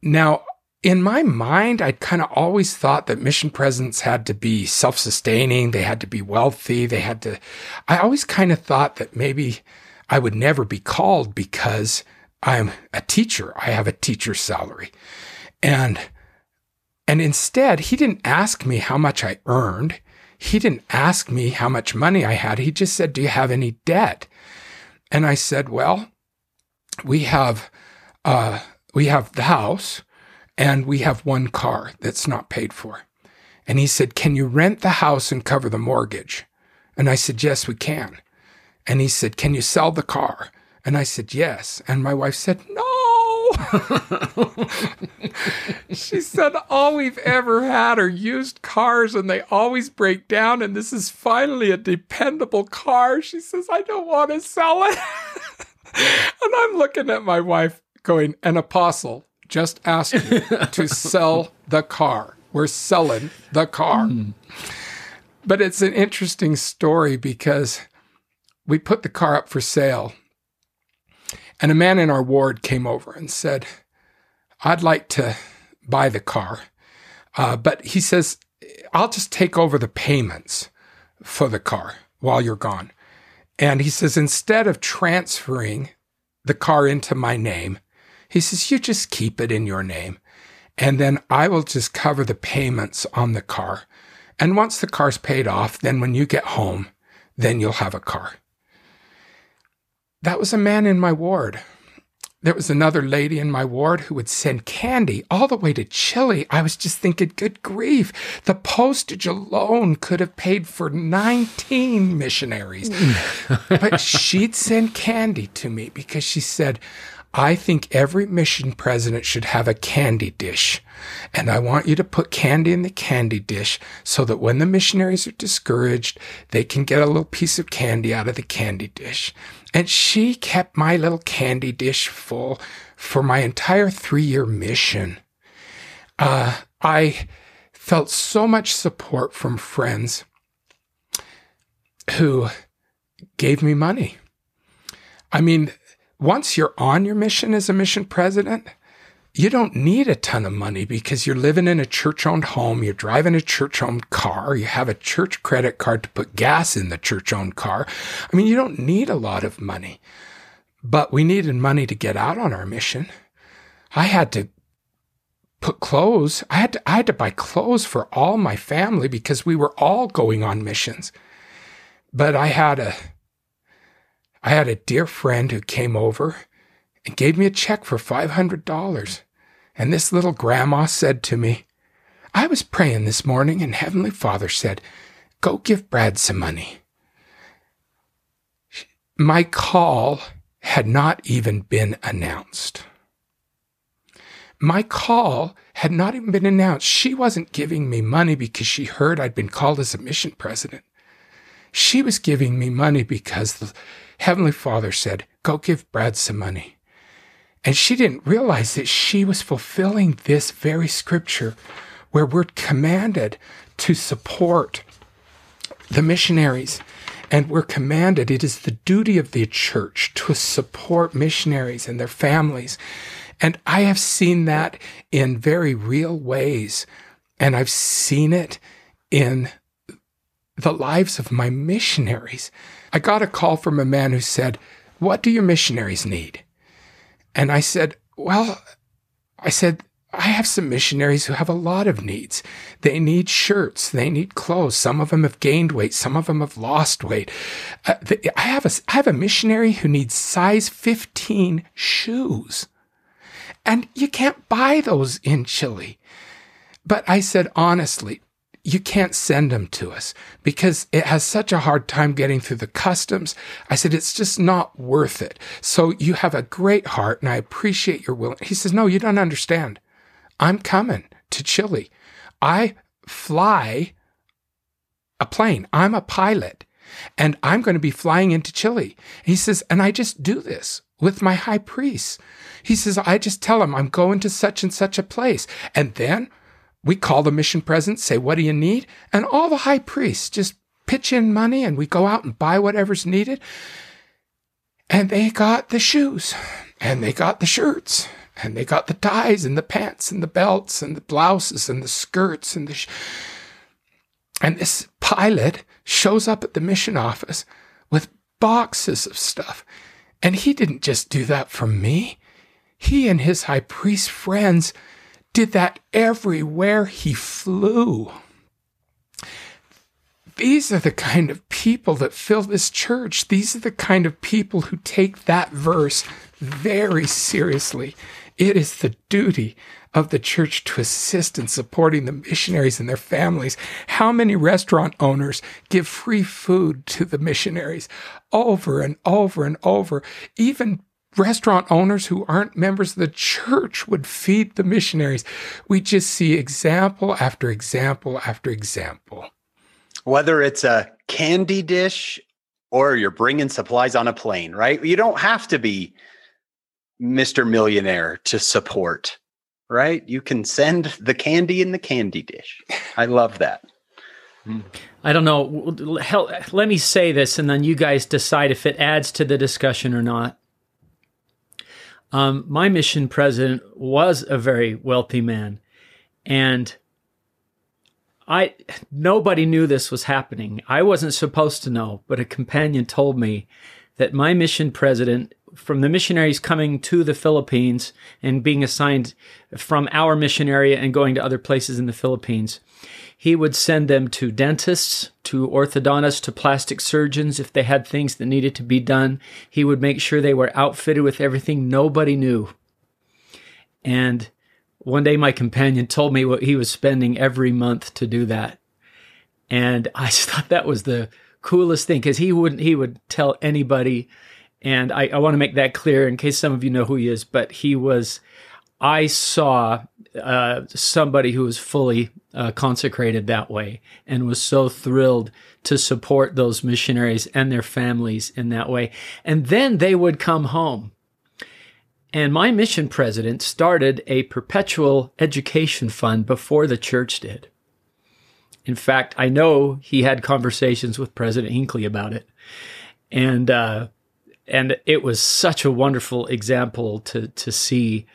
Now, in my mind, I'd kind of always thought that mission presidents had to be self sustaining. They had to be wealthy. They had to, I always kind of thought that maybe I would never be called because I'm a teacher. I have a teacher's salary. And, and instead, he didn't ask me how much I earned. He didn't ask me how much money I had. He just said, Do you have any debt? And I said, Well, we have, uh, we have the house and we have one car that's not paid for. And he said, Can you rent the house and cover the mortgage? And I said, Yes, we can. And he said, Can you sell the car? And I said, Yes. And my wife said, No. (laughs) she said, All we've ever had are used cars and they always break down. And this is finally a dependable car. She says, I don't want to sell it. (laughs) and I'm looking at my wife going, An apostle just asked you to (laughs) sell the car. We're selling the car. Mm. But it's an interesting story because we put the car up for sale. And a man in our ward came over and said, I'd like to buy the car. Uh, but he says, I'll just take over the payments for the car while you're gone. And he says, instead of transferring the car into my name, he says, You just keep it in your name, and then I will just cover the payments on the car. And once the car's paid off, then when you get home, then you'll have a car. That was a man in my ward. There was another lady in my ward who would send candy all the way to Chile. I was just thinking, good grief, the postage alone could have paid for 19 missionaries. (laughs) but she'd send candy to me because she said, I think every mission president should have a candy dish. And I want you to put candy in the candy dish so that when the missionaries are discouraged, they can get a little piece of candy out of the candy dish. And she kept my little candy dish full for my entire three year mission. Uh, I felt so much support from friends who gave me money. I mean, once you're on your mission as a mission president, you don't need a ton of money because you're living in a church owned home, you're driving a church owned car, you have a church credit card to put gas in the church owned car. I mean, you don't need a lot of money, but we needed money to get out on our mission. I had to put clothes. I had to, I had to buy clothes for all my family because we were all going on missions. But I had a I had a dear friend who came over and gave me a check for $500. And this little grandma said to me, I was praying this morning and Heavenly Father said, Go give Brad some money. My call had not even been announced. My call had not even been announced. She wasn't giving me money because she heard I'd been called as a mission president. She was giving me money because Heavenly Father said, Go give Brad some money. And she didn't realize that she was fulfilling this very scripture where we're commanded to support the missionaries. And we're commanded, it is the duty of the church to support missionaries and their families. And I have seen that in very real ways. And I've seen it in the lives of my missionaries. I got a call from a man who said, What do your missionaries need? And I said, Well, I said, I have some missionaries who have a lot of needs. They need shirts. They need clothes. Some of them have gained weight. Some of them have lost weight. Uh, I have a, I have a missionary who needs size 15 shoes. And you can't buy those in Chile. But I said, honestly, you can't send them to us because it has such a hard time getting through the customs. I said, it's just not worth it. So you have a great heart and I appreciate your will. He says, no, you don't understand. I'm coming to Chile. I fly a plane. I'm a pilot and I'm going to be flying into Chile. He says, and I just do this with my high priest. He says, I just tell him I'm going to such and such a place. And then we call the mission president, say, What do you need? And all the high priests just pitch in money and we go out and buy whatever's needed. And they got the shoes and they got the shirts and they got the ties and the pants and the belts and the blouses and the skirts and the. Sh- and this pilot shows up at the mission office with boxes of stuff. And he didn't just do that for me. He and his high priest friends did that everywhere he flew. These are the kind of people that fill this church. These are the kind of people who take that verse very seriously. It is the duty of the church to assist in supporting the missionaries and their families. How many restaurant owners give free food to the missionaries over and over and over? Even restaurant owners who aren't members of the church would feed the missionaries. We just see example after example after example. Whether it's a candy dish or you're bringing supplies on a plane, right? You don't have to be Mr. Millionaire to support, right? You can send the candy in the candy dish. I love that. I don't know. Hell, let me say this and then you guys decide if it adds to the discussion or not. Um, my mission president was a very wealthy man, and I nobody knew this was happening. I wasn't supposed to know, but a companion told me that my mission president from the missionaries coming to the Philippines and being assigned from our mission area and going to other places in the Philippines he would send them to dentists, to orthodontists, to plastic surgeons if they had things that needed to be done. He would make sure they were outfitted with everything nobody knew. And one day my companion told me what he was spending every month to do that. And I (laughs) thought that was the coolest thing because he wouldn't, he would tell anybody. And I, I want to make that clear in case some of you know who he is, but he was, I saw uh, somebody who was fully uh, consecrated that way and was so thrilled to support those missionaries and their families in that way. And then they would come home. And my mission president started a perpetual education fund before the church did. In fact, I know he had conversations with President Hinckley about it. And, uh, and it was such a wonderful example to, to see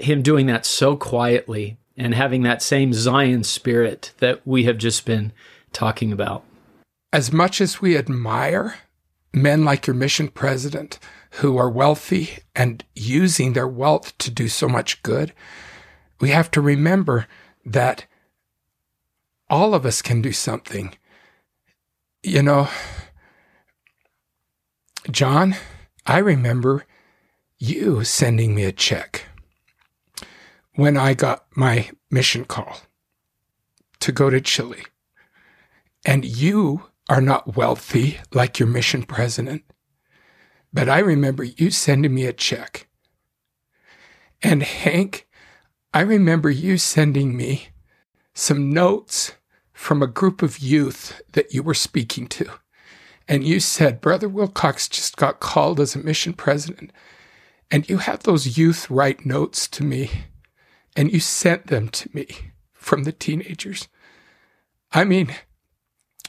him doing that so quietly and having that same Zion spirit that we have just been talking about. As much as we admire men like your mission president who are wealthy and using their wealth to do so much good, we have to remember that all of us can do something. You know, John, I remember you sending me a check when I got my mission call to go to Chile. And you are not wealthy like your mission president, but I remember you sending me a check. And Hank, I remember you sending me some notes from a group of youth that you were speaking to. And you said, Brother Wilcox just got called as a mission president. And you had those youth write notes to me, and you sent them to me from the teenagers. I mean,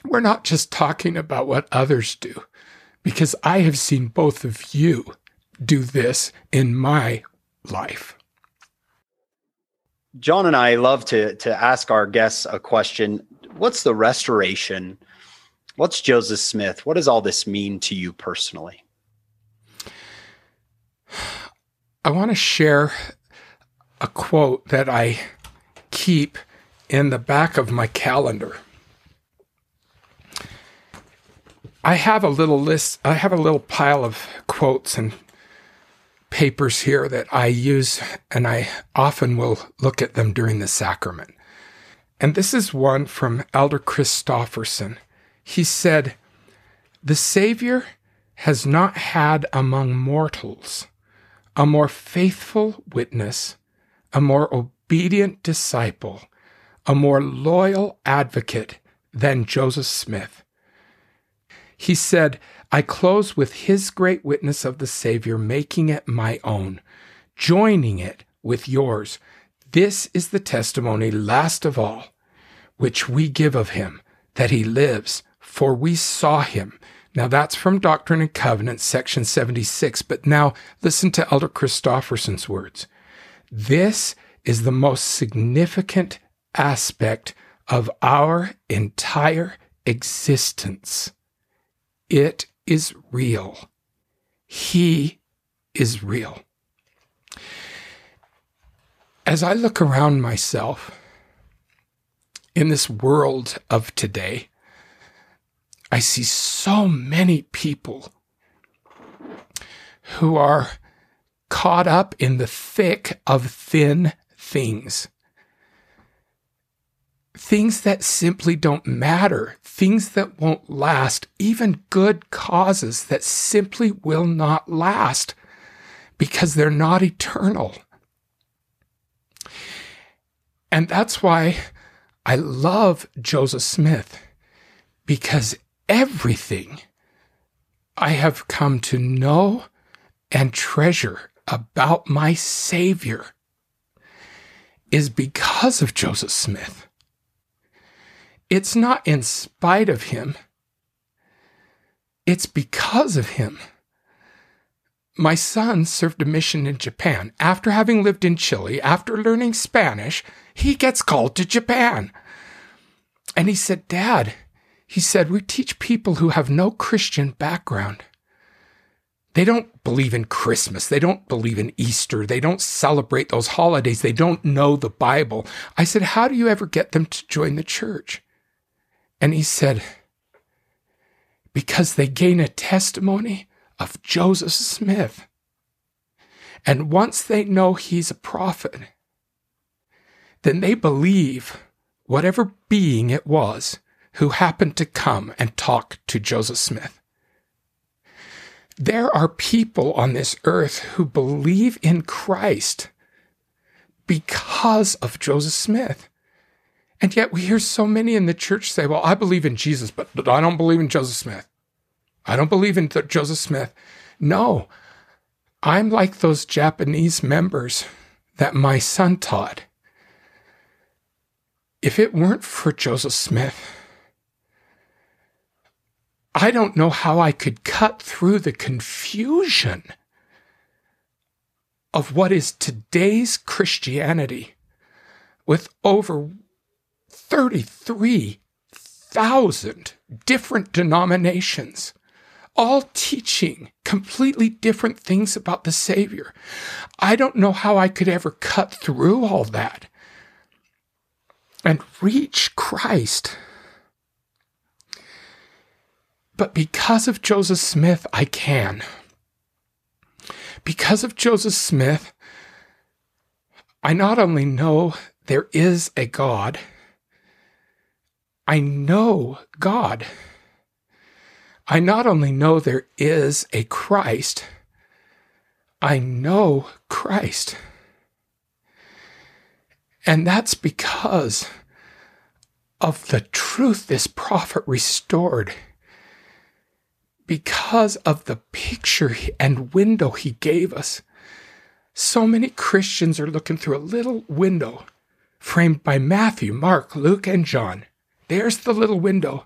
we're not just talking about what others do, because I have seen both of you do this in my life. John and I love to to ask our guests a question. What's the restoration? What's Joseph Smith? What does all this mean to you personally? I want to share a quote that I keep in the back of my calendar. I have a little list, I have a little pile of quotes and papers here that I use, and I often will look at them during the sacrament. And this is one from Elder Christofferson. He said, The Savior has not had among mortals a more faithful witness, a more obedient disciple, a more loyal advocate than Joseph Smith. He said, I close with his great witness of the Savior, making it my own, joining it with yours. This is the testimony, last of all, which we give of him, that he lives, for we saw him. Now that's from Doctrine and Covenants, section 76. But now listen to Elder Christofferson's words. This is the most significant aspect of our entire existence. It is real. He is real. As I look around myself in this world of today, I see so many people who are caught up in the thick of thin things. Things that simply don't matter, things that won't last, even good causes that simply will not last because they're not eternal. And that's why I love Joseph Smith because everything I have come to know and treasure about my Savior is because of Joseph Smith. It's not in spite of him, it's because of him. My son served a mission in Japan. After having lived in Chile, after learning Spanish, he gets called to Japan. And he said, Dad, he said, we teach people who have no Christian background. They don't believe in Christmas. They don't believe in Easter. They don't celebrate those holidays. They don't know the Bible. I said, How do you ever get them to join the church? And he said, Because they gain a testimony of Joseph Smith. And once they know he's a prophet, then they believe whatever being it was who happened to come and talk to Joseph Smith. There are people on this earth who believe in Christ because of Joseph Smith. And yet we hear so many in the church say, well, I believe in Jesus, but I don't believe in Joseph Smith. I don't believe in Joseph Smith. No, I'm like those Japanese members that my son taught. If it weren't for Joseph Smith, I don't know how I could cut through the confusion of what is today's Christianity with over 33,000 different denominations, all teaching completely different things about the Savior. I don't know how I could ever cut through all that and reach Christ. But because of Joseph Smith, I can. Because of Joseph Smith, I not only know there is a God, I know God. I not only know there is a Christ, I know Christ. And that's because of the truth this prophet restored, because of the picture and window he gave us. So many Christians are looking through a little window framed by Matthew, Mark, Luke, and John. There's the little window.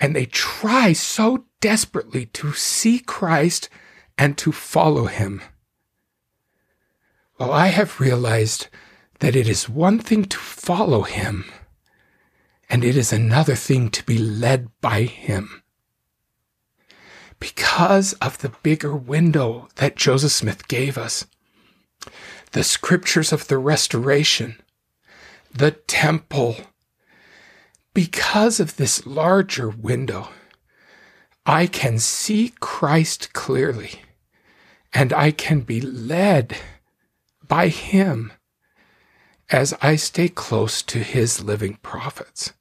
And they try so desperately to see Christ and to follow him. Well, I have realized that it is one thing to follow him, and it is another thing to be led by him. Because of the bigger window that Joseph Smith gave us, the scriptures of the restoration, the temple, because of this larger window, I can see Christ clearly and I can be led by Him as I stay close to His living prophets.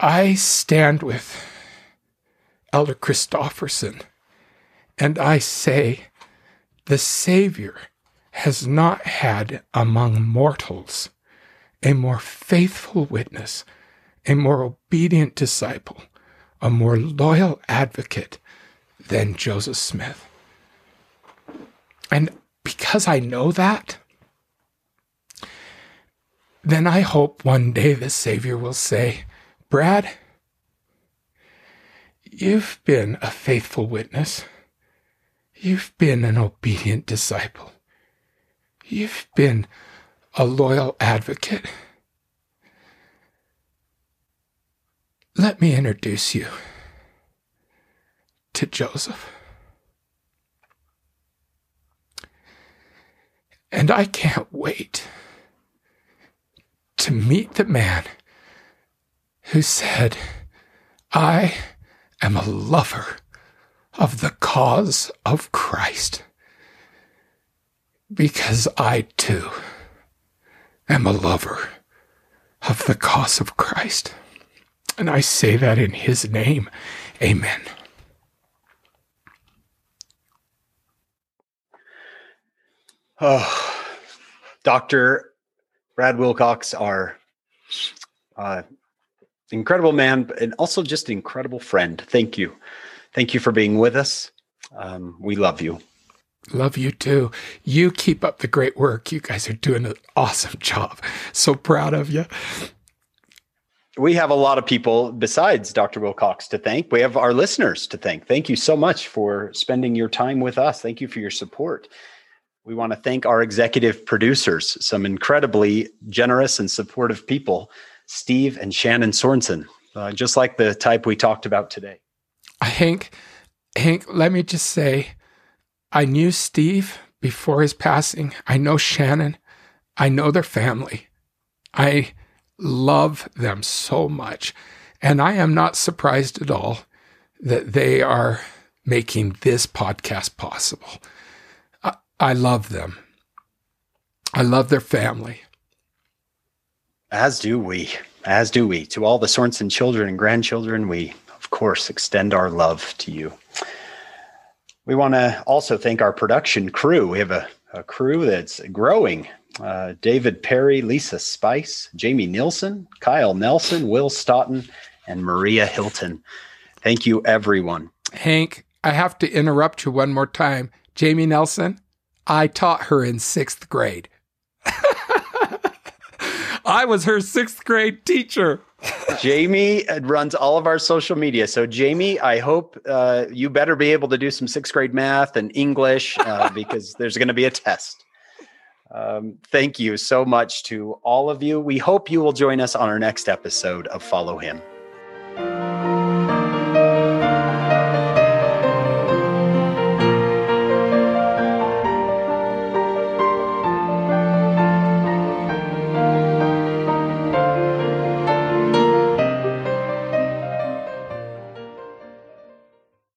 I stand with Elder Christofferson and I say, the Savior has not had among mortals a more faithful witness, a more obedient disciple, a more loyal advocate than Joseph Smith. And because I know that, then I hope one day the Savior will say, Brad, you've been a faithful witness. You've been an obedient disciple. You've been a loyal advocate. Let me introduce you to Joseph. And I can't wait to meet the man who said, I am a lover of the cause of Christ. Because I too am a lover of the cause of Christ. And I say that in his name. Amen. Oh, Dr. Brad Wilcox, our uh, incredible man, and also just an incredible friend. Thank you. Thank you for being with us. Um, we love you. Love you too. You keep up the great work. You guys are doing an awesome job. So proud of you. We have a lot of people besides Dr. Wilcox to thank. We have our listeners to thank. Thank you so much for spending your time with us. Thank you for your support. We want to thank our executive producers, some incredibly generous and supportive people, Steve and Shannon Sorensen, uh, just like the type we talked about today. Hank, Hank, let me just say, I knew Steve before his passing. I know Shannon. I know their family. I love them so much. And I am not surprised at all that they are making this podcast possible. I, I love them. I love their family. As do we. As do we. To all the Sorensen children and grandchildren, we of course, extend our love to you. We want to also thank our production crew. We have a, a crew that's growing. Uh, David Perry, Lisa Spice, Jamie Nilsson, Kyle Nelson, Will Stoughton, and Maria Hilton. Thank you, everyone. Hank, I have to interrupt you one more time. Jamie Nelson, I taught her in sixth grade. (laughs) I was her sixth grade teacher. Jamie runs all of our social media. So, Jamie, I hope uh, you better be able to do some sixth grade math and English uh, (laughs) because there's going to be a test. Um, thank you so much to all of you. We hope you will join us on our next episode of Follow Him.